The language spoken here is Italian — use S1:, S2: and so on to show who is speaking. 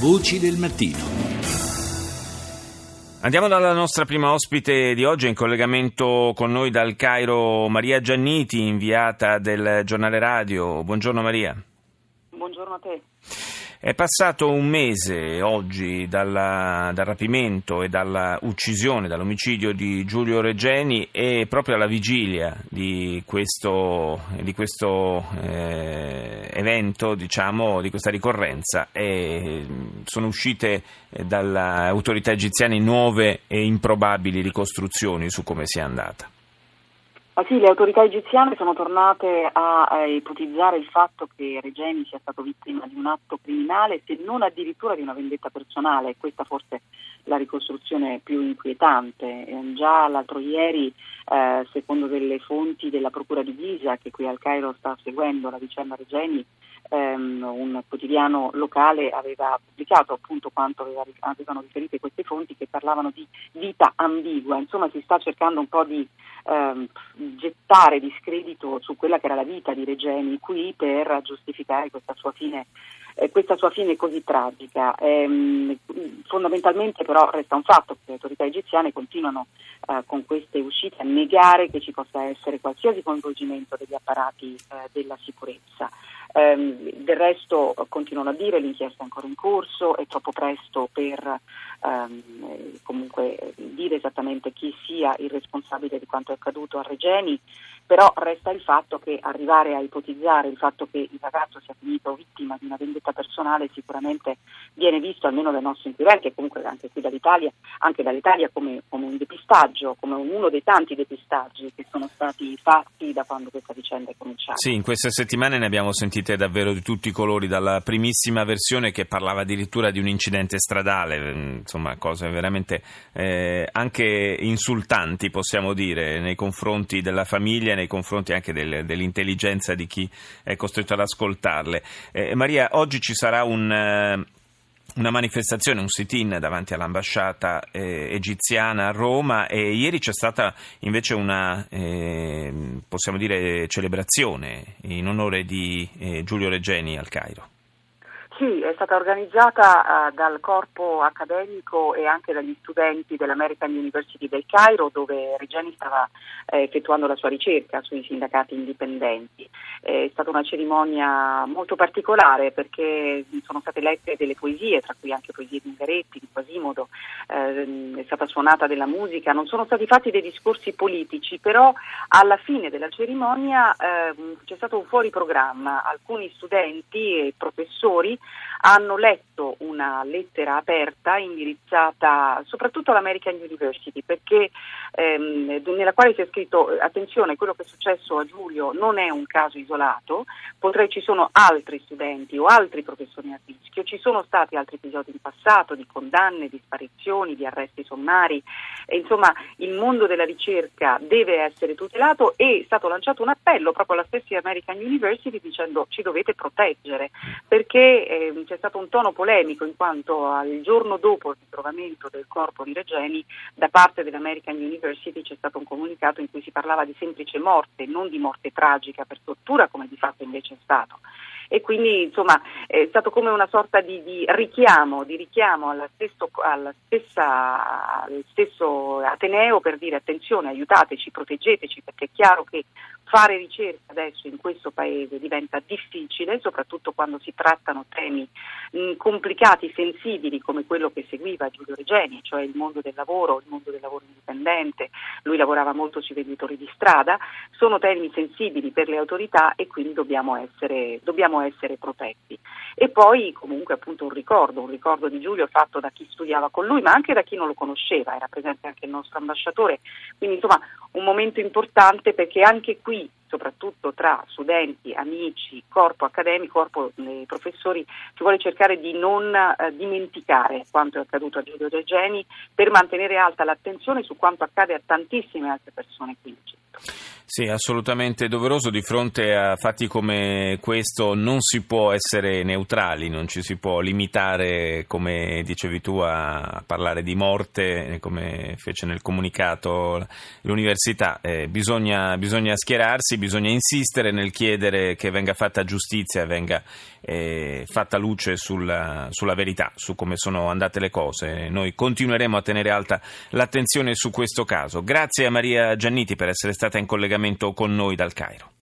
S1: Voci del mattino.
S2: Andiamo dalla nostra prima ospite di oggi, in collegamento con noi dal Cairo, Maria Gianniti, inviata del giornale radio. Buongiorno Maria.
S3: Buongiorno a te.
S2: È passato un mese oggi dalla, dal rapimento e dall'uccisione, dall'omicidio di Giulio Regeni e proprio alla vigilia di questo, di questo eh, evento, diciamo, di questa ricorrenza, eh, sono uscite dalle autorità egiziane nuove e improbabili ricostruzioni su come sia andata.
S3: Ma sì, le autorità egiziane sono tornate a, a ipotizzare il fatto che Regeni sia stato vittima di un atto criminale, se non addirittura di una vendetta personale. Questa forse è la ricostruzione più inquietante. Eh, già l'altro ieri, eh, secondo delle fonti della Procura di Ghisa, che qui al Cairo sta seguendo la vicenda Regeni, ehm, un quotidiano locale aveva pubblicato appunto quanto aveva, avevano riferito queste fonti che parlavano di vita ambigua, insomma si sta cercando un po' di ehm, gettare discredito su quella che era la vita di Regeni qui per giustificare questa sua fine eh, questa sua fine così tragica. Ehm, fondamentalmente però resta un fatto che le autorità egiziane continuano eh, con queste uscite a negare che ci possa essere qualsiasi coinvolgimento degli apparati eh, della sicurezza. Ehm, del resto continuano a dire l'inchiesta è ancora in corso, è troppo presto per ehm, comunque dire esattamente chi sia il responsabile di quanto è accaduto a Regeni, però resta il fatto che arrivare a ipotizzare il fatto che il ragazzo sia finito vittima di una vendetta personale sicuramente viene visto almeno dai nostri inquirenti e comunque anche qui dall'Italia, anche dall'Italia come, come, un depistaggio, come uno dei tanti depistaggi che sono stati fatti da quando questa vicenda è cominciata.
S2: Sì, in queste settimane ne abbiamo sentite davvero di tutti i colori, dalla primissima versione che parlava addirittura di un incidente stradale, mm, insomma cose veramente eh, anche insultanti possiamo dire nei confronti della famiglia nei confronti anche del, dell'intelligenza di chi è costretto ad ascoltarle. Eh, Maria, oggi ci sarà un, eh, una manifestazione, un sit-in davanti all'ambasciata eh, egiziana a Roma e ieri c'è stata invece una, eh, possiamo dire, celebrazione in onore di eh, Giulio Regeni al Cairo.
S3: È stata organizzata uh, dal corpo accademico e anche dagli studenti dell'American University del Cairo dove Regeni stava eh, effettuando la sua ricerca sui sindacati indipendenti. È stata una cerimonia molto particolare perché sono state lette delle poesie, tra cui anche poesie di Ungaretti, di Quasimodo, eh, è stata suonata della musica, non sono stati fatti dei discorsi politici, però alla fine della cerimonia eh, c'è stato un fuori programma, alcuni studenti e professori hanno letto una lettera aperta indirizzata soprattutto all'American University perché ehm, nella quale si è scritto attenzione quello che è successo a Giulio non è un caso isolato, potrei ci sono altri studenti o altri professori a rischio, ci sono stati altri episodi in passato di condanne, di sparizioni, di arresti sommari, e, insomma il mondo della ricerca deve essere tutelato e è stato lanciato un appello proprio alla stessa American University dicendo ci dovete proteggere perché eh, c'è stato un tono polemico in quanto al giorno dopo il ritrovamento del corpo di Regeni da parte dell'American University c'è stato un comunicato in cui si parlava di semplice morte, non di morte tragica per tortura come di fatto invece è stato e quindi insomma è stato come una sorta di, di richiamo, di richiamo alla stesso, alla stessa, al stesso Ateneo per dire attenzione, aiutateci, proteggeteci perché è chiaro che fare ricerca adesso in questo paese diventa difficile, soprattutto quando si trattano temi complicati, sensibili come quello che seguiva Giulio Regeni, cioè il mondo del lavoro, il mondo del lavoro indipendente, lui lavorava molto sui venditori di strada, sono temi sensibili per le autorità e quindi dobbiamo essere, dobbiamo essere protetti. E poi comunque appunto un ricordo, un ricordo di Giulio fatto da chi studiava con lui, ma anche da chi non lo conosceva, era presente anche il nostro ambasciatore, quindi insomma un momento importante perché anche qui soprattutto tra studenti, amici, corpo accademico, corpo eh, professori, si vuole cercare di non eh, dimenticare quanto è accaduto a Giulio Regeni per mantenere alta l'attenzione su quanto accade a tantissime altre persone città.
S2: Sì, assolutamente doveroso. Di fronte a fatti come questo non si può essere neutrali, non ci si può limitare, come dicevi tu, a parlare di morte, come fece nel comunicato l'università. Eh, bisogna, bisogna, schierarsi, bisogna insistere nel chiedere che venga fatta giustizia venga eh, fatta luce sulla, sulla verità, su come sono andate le cose. Noi continueremo a tenere alta l'attenzione su questo caso. Grazie a Maria Gianniti per essere stata in collegamento con noi dal Cairo.